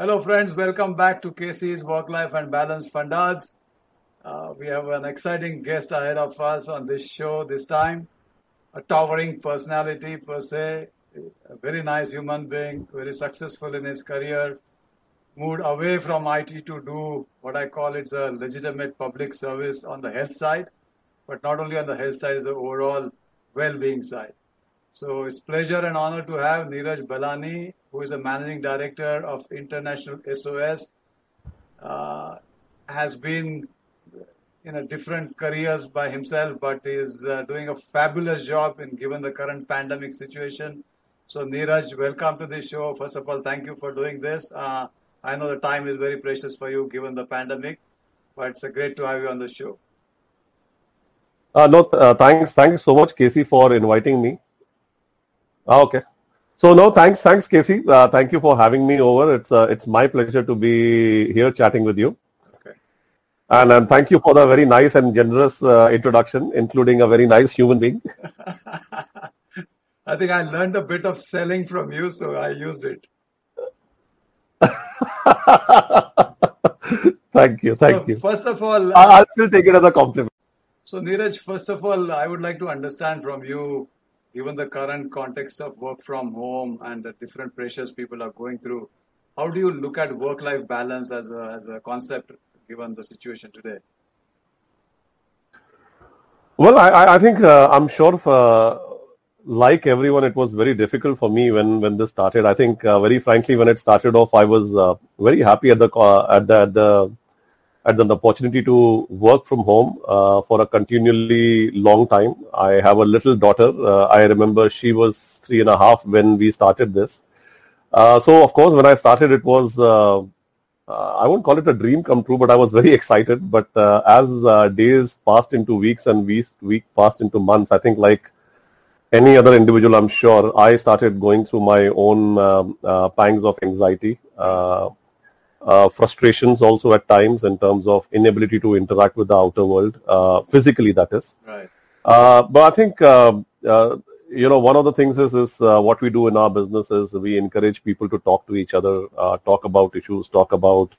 Hello, friends. Welcome back to KC's Work Life and Balance Fundas. Uh, we have an exciting guest ahead of us on this show this time. A towering personality, per se, a very nice human being, very successful in his career, moved away from IT to do what I call it's a legitimate public service on the health side, but not only on the health side, it's the overall well-being side. So it's pleasure and honor to have Neeraj Balani, who is a managing director of International SOS, uh, has been in a different careers by himself, but he is uh, doing a fabulous job in given the current pandemic situation. So Neeraj, welcome to the show. First of all, thank you for doing this. Uh, I know the time is very precious for you given the pandemic, but it's great to have you on the show. Uh, no, uh, thanks, thanks so much, Casey, for inviting me. Ah, okay. So no, thanks, thanks, Casey. Uh, thank you for having me over. It's uh, it's my pleasure to be here chatting with you. Okay. And, and thank you for the very nice and generous uh, introduction, including a very nice human being. I think I learned a bit of selling from you, so I used it. thank you, thank so, you. First of all, I'll still take it as a compliment. So, Neeraj, first of all, I would like to understand from you given the current context of work from home and the different pressures people are going through, how do you look at work-life balance as a, as a concept given the situation today? Well, I, I think uh, I'm sure for, like everyone, it was very difficult for me when, when this started. I think uh, very frankly, when it started off, I was uh, very happy at the at the, at the had an opportunity to work from home uh, for a continually long time. I have a little daughter. Uh, I remember she was three and a half when we started this. Uh, so of course, when I started, it was uh, uh, I won't call it a dream come true, but I was very excited. But uh, as days passed into weeks and weeks week passed into months, I think like any other individual, I'm sure I started going through my own um, pangs of anxiety uh, frustrations also at times in terms of inability to interact with the outer world, uh, physically that is. Right. Uh, but I think, uh, uh, you know, one of the things is, is uh, what we do in our business is we encourage people to talk to each other, talk about issues, talk about,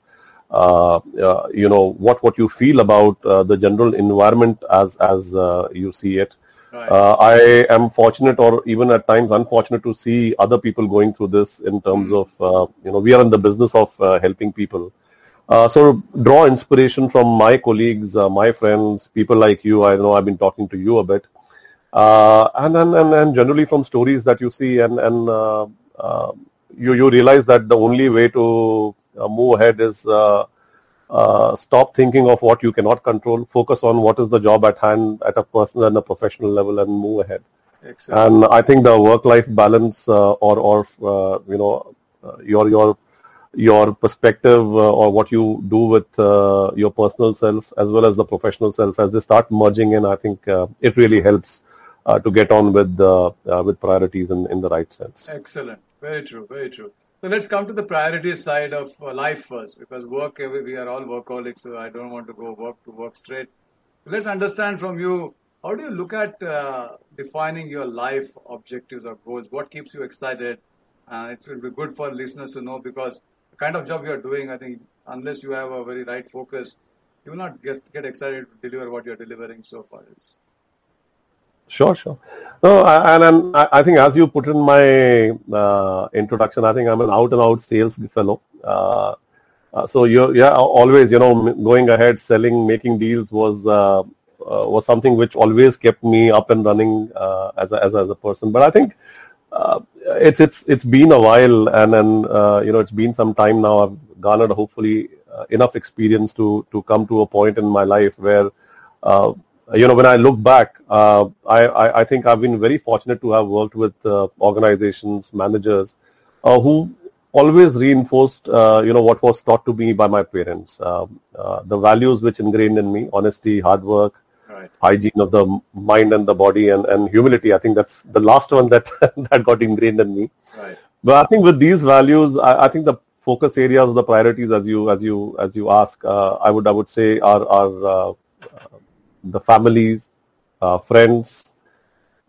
you know, what, what you feel about the general environment as, as you see it. Right. Uh, I am fortunate, or even at times unfortunate, to see other people going through this in terms mm. of uh, you know we are in the business of uh, helping people. Uh, so draw inspiration from my colleagues, uh, my friends, people like you. I know I've been talking to you a bit, uh, and, and and and generally from stories that you see, and and you you realize that the only way to move ahead is uh, stop thinking of what you cannot control, focus on what is the job at hand at a personal and a professional level and move ahead. Excellent. And I think the work-life balance uh, or, or uh, you know, uh, your, your, your perspective uh, or what you do with uh, your personal self as well as the professional self, as they start merging in, I think it really helps to get on with, with priorities in, in the right sense. Excellent. Very true. Very true. So let's come to the priority side of uh, life first, because work, we are all workaholics, so I don't want to go work to work straight. Let's understand from you, how do you look at uh, defining your life objectives or goals? What keeps you excited? Uh, it will be good for listeners to know because the kind of job you are doing, I think, unless you have a very right focus, you will not get, get excited to deliver what you are delivering so far. Is Sure, sure. No, and, and I think as you put in my uh, introduction, I think I'm an out and out sales fellow. Uh, uh, so you, yeah, always, you know, going ahead, selling, making deals was uh, uh, was something which always kept me up and running as a, as a, as a person. But I think it's it's it's been a while, and then you know, it's been some time now. I've garnered hopefully enough experience to to come to a point in my life where you know, when I look back, uh, I, I, I, think I've been very fortunate to have worked with uh, organizations, managers, uh, who always reinforced, uh, you know, what was taught to me by my parents. Um, uh, the values which ingrained in me, honesty, hard work, right. hygiene of the mind and the body, and, and humility. I think that's the last one that, that got ingrained in me. Right. But I think with these values, I, I think the focus areas, the priorities, as you as you as you ask, uh, I would I would say are are the families, uh, friends,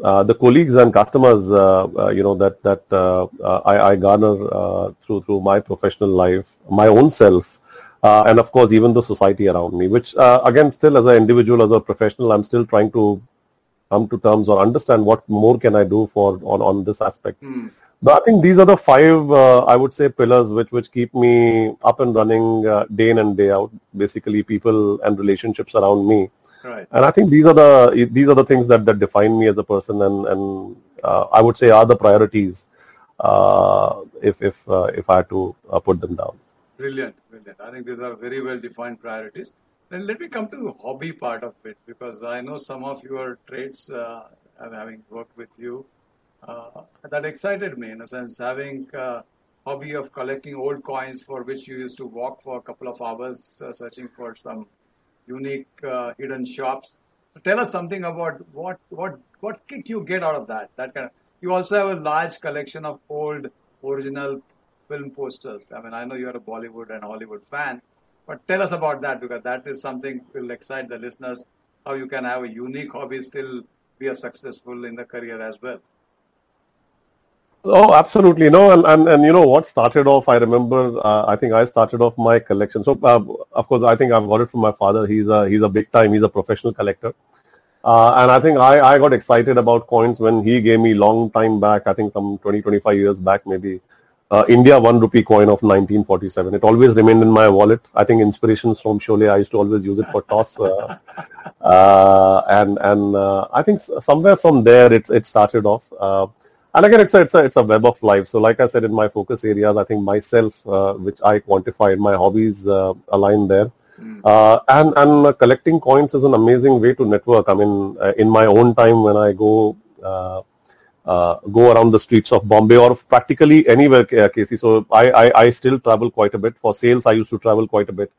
uh, the colleagues and customers, uh, uh, you know, that that uh, uh, I, I, garner uh, through through my professional life, my own self, and of course even the society around me. Which again, still as an individual, as a professional, I'm still trying to come to terms or understand what more can I do for on on this aspect. Mm. But I think these are the five, I would say, pillars which which keep me up and running day in and day out. Basically, people and relationships around me Right. And I think these are the these are the things that, that define me as a person, and and uh, I would say are the priorities. Uh, if if uh, if I had to uh, put them down. Brilliant, brilliant. I think these are very well defined priorities. And let me come to the hobby part of it because I know some of your traits, uh, having worked with you, uh, that excited me in a sense. Having a hobby of collecting old coins for which you used to walk for a couple of hours searching for some unique uh, hidden shops. So tell us something about what what what kick you get out of that. That kind of. You also have a large collection of old original film posters. I mean, I know you're a Bollywood and Hollywood fan, but tell us about that because that is something will excite the listeners. How you can have a unique hobby still be a successful in the career as well. Oh, absolutely. No, and, and, and you know what started off, I remember, uh, I think I started off my collection. So, uh, of course, I think I've got it from my father. He's a, he's a big time, he's a professional collector. Uh, and I think I, I got excited about coins when he gave me long time back, I think some 20, 25 years back maybe, uh, India one rupee coin of 1947. It always remained in my wallet. I think inspirations from Sholay, I used to always use it for toss. Uh, uh, and and I think somewhere from there it, it started off and again, it's a, it's a, it's a web of life. So like I said, in my focus areas, I think myself, uh, which I quantify in my hobbies, uh, align there. Mm. Uh, and and uh, collecting coins is an amazing way to network. I mean, uh, in my own time when I go uh, go around the streets of Bombay or practically anywhere, Casey. So I, I, I still travel quite a bit. For sales, I used to travel quite a bit.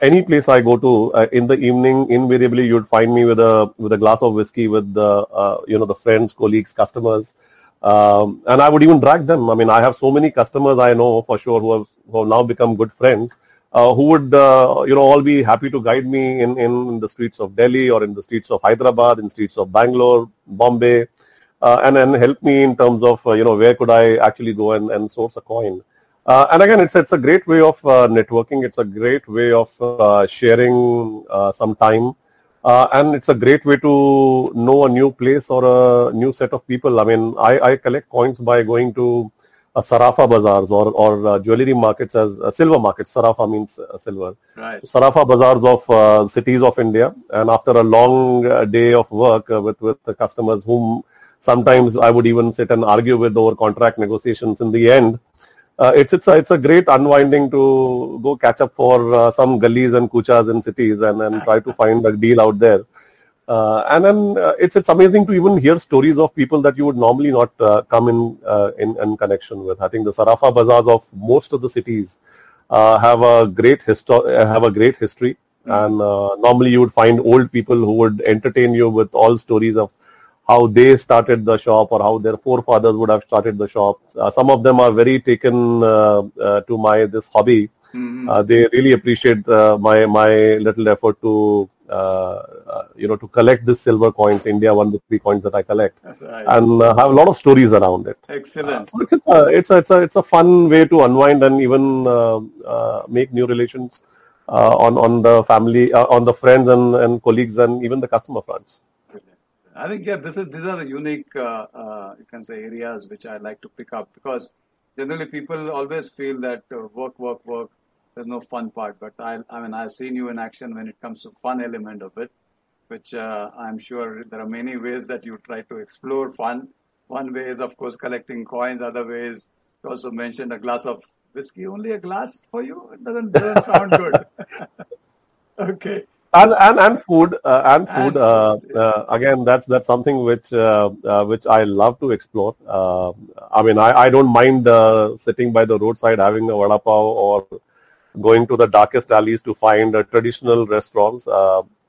any place I go to in the evening, invariably you'd find me with a with a glass of whiskey with the you know the friends, colleagues, customers. Um, and I would even drag them. I mean, I have so many customers I know for sure who have, who have now become good friends, uh, who would, uh, you know, all be happy to guide me in, in the streets of Delhi or in the streets of Hyderabad, in streets of Bangalore, Bombay, uh, and then help me in terms of, uh, you know, where could I actually go and, and source a coin. Uh, and again, it's, it's a great way of uh, networking. It's a great way of sharing some time uh, and it's a great way to know a new place or a new set of people. I mean, I, I collect coins by going to uh, Sarafa bazaars or, or uh, jewelry markets as uh, silver markets. Sarafa means uh, silver. Right. Sarafa bazaars of uh, cities of India. And after a long uh, day of work with, with the customers whom sometimes I would even sit and argue with over contract negotiations in the end, uh, it's it's a, it's a great unwinding to go catch up for uh, some gullies and kuchas in cities and, and try to find a deal out there. Uh, and then uh, it's it's amazing to even hear stories of people that you would normally not uh, come in, uh, in in connection with. I think the Sarafa bazaars of most of the cities have a great histo- have a great history, mm-hmm. and normally you would find old people who would entertain you with all stories of how they started the shop or how their forefathers would have started the shop. Uh, some of them are very taken uh, uh, to my this hobby. Mm-hmm. Uh, they really appreciate uh, my my little effort to uh, you know to collect this silver coins, India one rupee coins that I collect, right. and have a lot of stories around it. Excellent. so it's, a, it's a it's a it's a fun way to unwind and even make new relations on on the family, on the friends and, and colleagues and even the customer fronts. I think yeah, this is these are the unique uh, uh, you can say areas which I like to pick up because generally people always feel that uh, work, work, work. There's no fun part, but I, I mean I've seen you in action when it comes to fun element of it, which uh, I'm sure there are many ways that you try to explore fun. One way is of course collecting coins. Other ways you also mentioned a glass of whiskey. Only a glass for you? It doesn't doesn't sound good. okay and and and food uh, and food, uh, uh, again that's that's something which uh, uh, which I love to explore. Uh, I mean I, I don't mind sitting by the roadside having a vada pav or going to the darkest alleys to find traditional restaurants,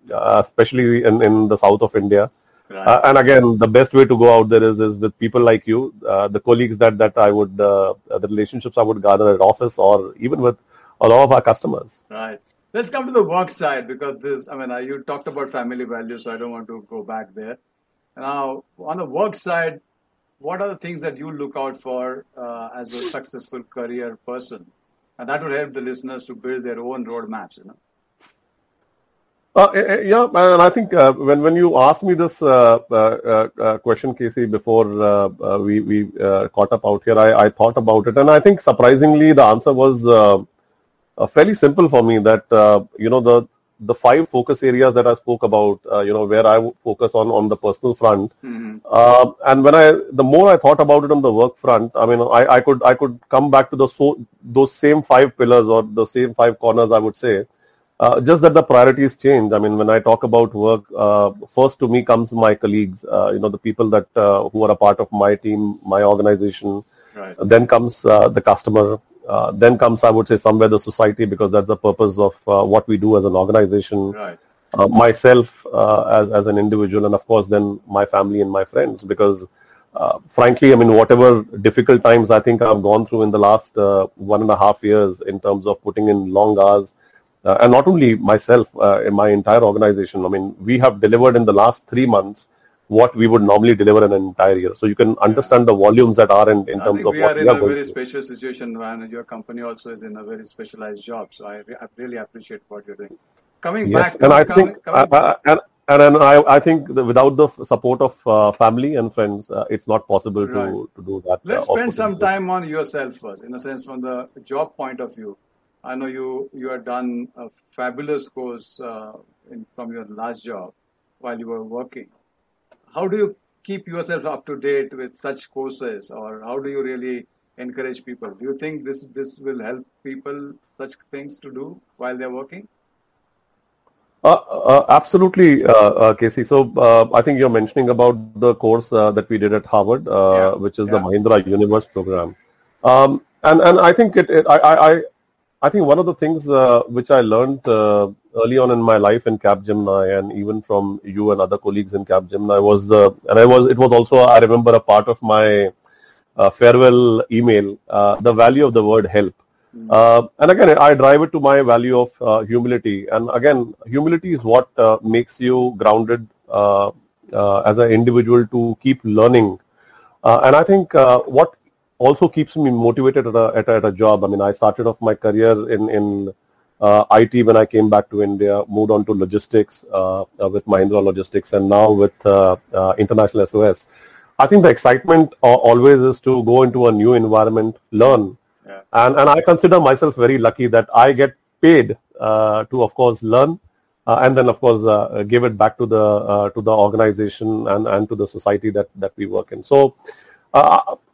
especially in, in the south of India. Right. and again, the best way to go out there is, is with people like you, the colleagues that, that I would, the relationships I would gather at office or even with a lot of our customers. Right. Let's come to the work side because this, I mean, you talked about family values, so I don't want to go back there. Now, on the work side, what are the things that you look out for uh, as a successful career person? And that would help the listeners to build their own roadmaps, you know. Uh, eh, eh, yeah, and I think uh, when when you asked me this uh, uh, uh question, Casey, before we we caught up out here, I, I thought about it, and I think surprisingly the answer was fairly simple for me. That you know the the five focus areas that I spoke about, uh, you know, where I focus on on the personal front, mm-hmm. uh, and when I the more I thought about it on the work front, I mean, I, I could I could come back to the so those same five pillars or the same five corners, I would say. Uh, just that the priorities change. I mean, when I talk about work, uh, first to me comes my colleagues. Uh, you know, the people that uh, who are a part of my team, my organization. Right. Then comes the customer. Uh, then comes, I would say, somewhere the society because that's the purpose of uh, what we do as an organization. Right. Uh, myself uh, as as an individual, and of course, then my family and my friends. Because, uh, frankly, I mean, whatever difficult times I think I've gone through in the last one and a half years in terms of putting in long hours, and not only myself, in my entire organization. I mean, we have delivered in the last three months what we would normally deliver in an entire year. So you can understand the volumes that are in, in terms of we what are in we are a very special situation and your company also is in a very specialized job. So I, I really appreciate what you're doing. Coming yes, back, and I coming, think, coming uh, and, and I, I think without the support of uh, family and friends, uh, it's not possible right. to, to do that. Let's uh, spend some time on yourself first, in a sense, from the job point of view. I know you you have done a fabulous course uh, in, from your last job while you were working how do you keep yourself up to date with such courses or how do you really encourage people do you think this this will help people such things to do while they're working uh, uh, absolutely, uh, uh Casey. So uh, I think you're mentioning about the course uh, that we did at Harvard, yeah. which is yeah. the Mahindra Universe program, um, and and I think it, it I, I I think one of the things which I learned early on in my life in Capgemini and even from you and other colleagues in Capgemini was the, and I was, it was also, I remember a part of my uh, farewell email, uh, the value of the word help. Mm-hmm. Uh, and again, I drive it to my value of uh, humility. And again, humility is what uh, makes you grounded uh, as an individual to keep learning. and I think what also keeps me motivated at a, at a, at a job. I mean, I started off my career in, in uh, IT when I came back to India, moved on to logistics uh, uh with Mahindra Logistics, and now with uh, uh, International SOS. I think the excitement always is to go into a new environment, learn, yeah. and and I consider myself very lucky that I get paid to, of course, learn. and then, of course, give it back to the to the organization and, and to the society that, that we work in. So,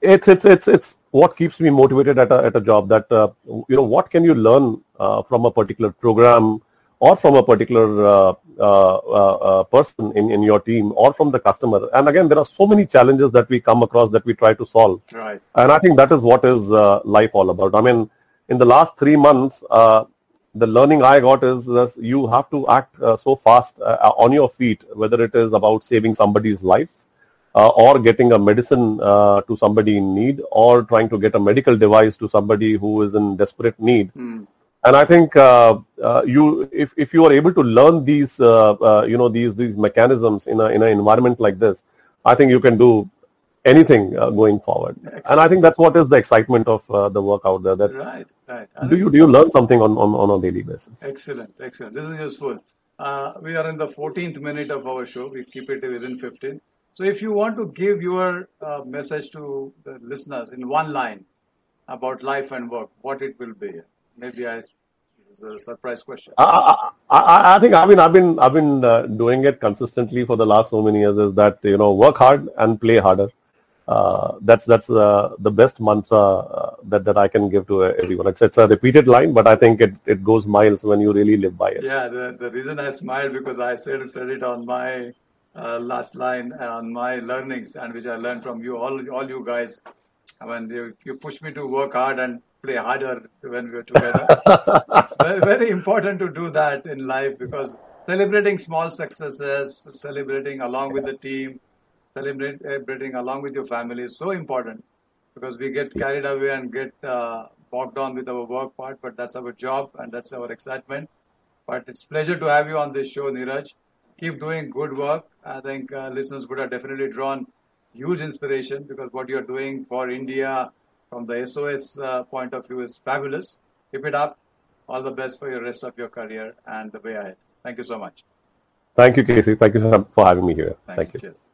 it's it's it's it's what keeps me motivated at a, at a job that uh, you know what can you learn uh, from a particular program or from a particular uh, uh, uh, uh, person in, in your team or from the customer? And again there are so many challenges that we come across that we try to solve. Right. And i think that is what is life all about. I mean in the last three months the learning i got is that you have to act so fast on your feet whether it is about saving somebody's life uh, or getting a medicine uh, to somebody in need or trying to get a medical device to somebody who is in desperate need. Mm. And I think uh, uh, you, if, if you are able to learn these, uh, uh, you know, these these mechanisms in a in an environment like this, I think you can do anything going forward. Excellent. And I think that's what is the excitement of the work out there. That right, right. do you do you learn something on, on, on a daily basis? Excellent, excellent. This is useful. we are in the 14th minute of our show. We keep it within 15. So, if you want to give your uh, message to the listeners in one line about life and work, what it will be? Maybe I this is a surprise question. I, I, I think I mean I've been I've been uh, doing it consistently for the last so many years. Is that you know work hard and play harder. Uh, that's that's uh, the best mantra uh, that that I can give to everyone. It's, it's a repeated line, but I think it, it goes miles when you really live by it. Yeah, the, the reason I smiled because I said said it on my uh, last line on my learnings and which I learned from you, all, all you guys. When you, you push me to work hard and play harder when we're together. it's very, very important to do that in life because celebrating small successes, celebrating along with the team, celebrating along with your family is so important because we get carried away and get uh, bogged down with our work part, but that's our job and that's our excitement. But it's pleasure to have you on this show, Neeraj. Keep doing good work. I think uh, listeners would have definitely drawn huge inspiration because what you're doing for India from the SOS uh, point of view is fabulous. Keep it up. All the best for your rest of your career and the way ahead. Thank you so much. Thank you, Casey. Thank you for having me here. Thanks. Thank you. Cheers.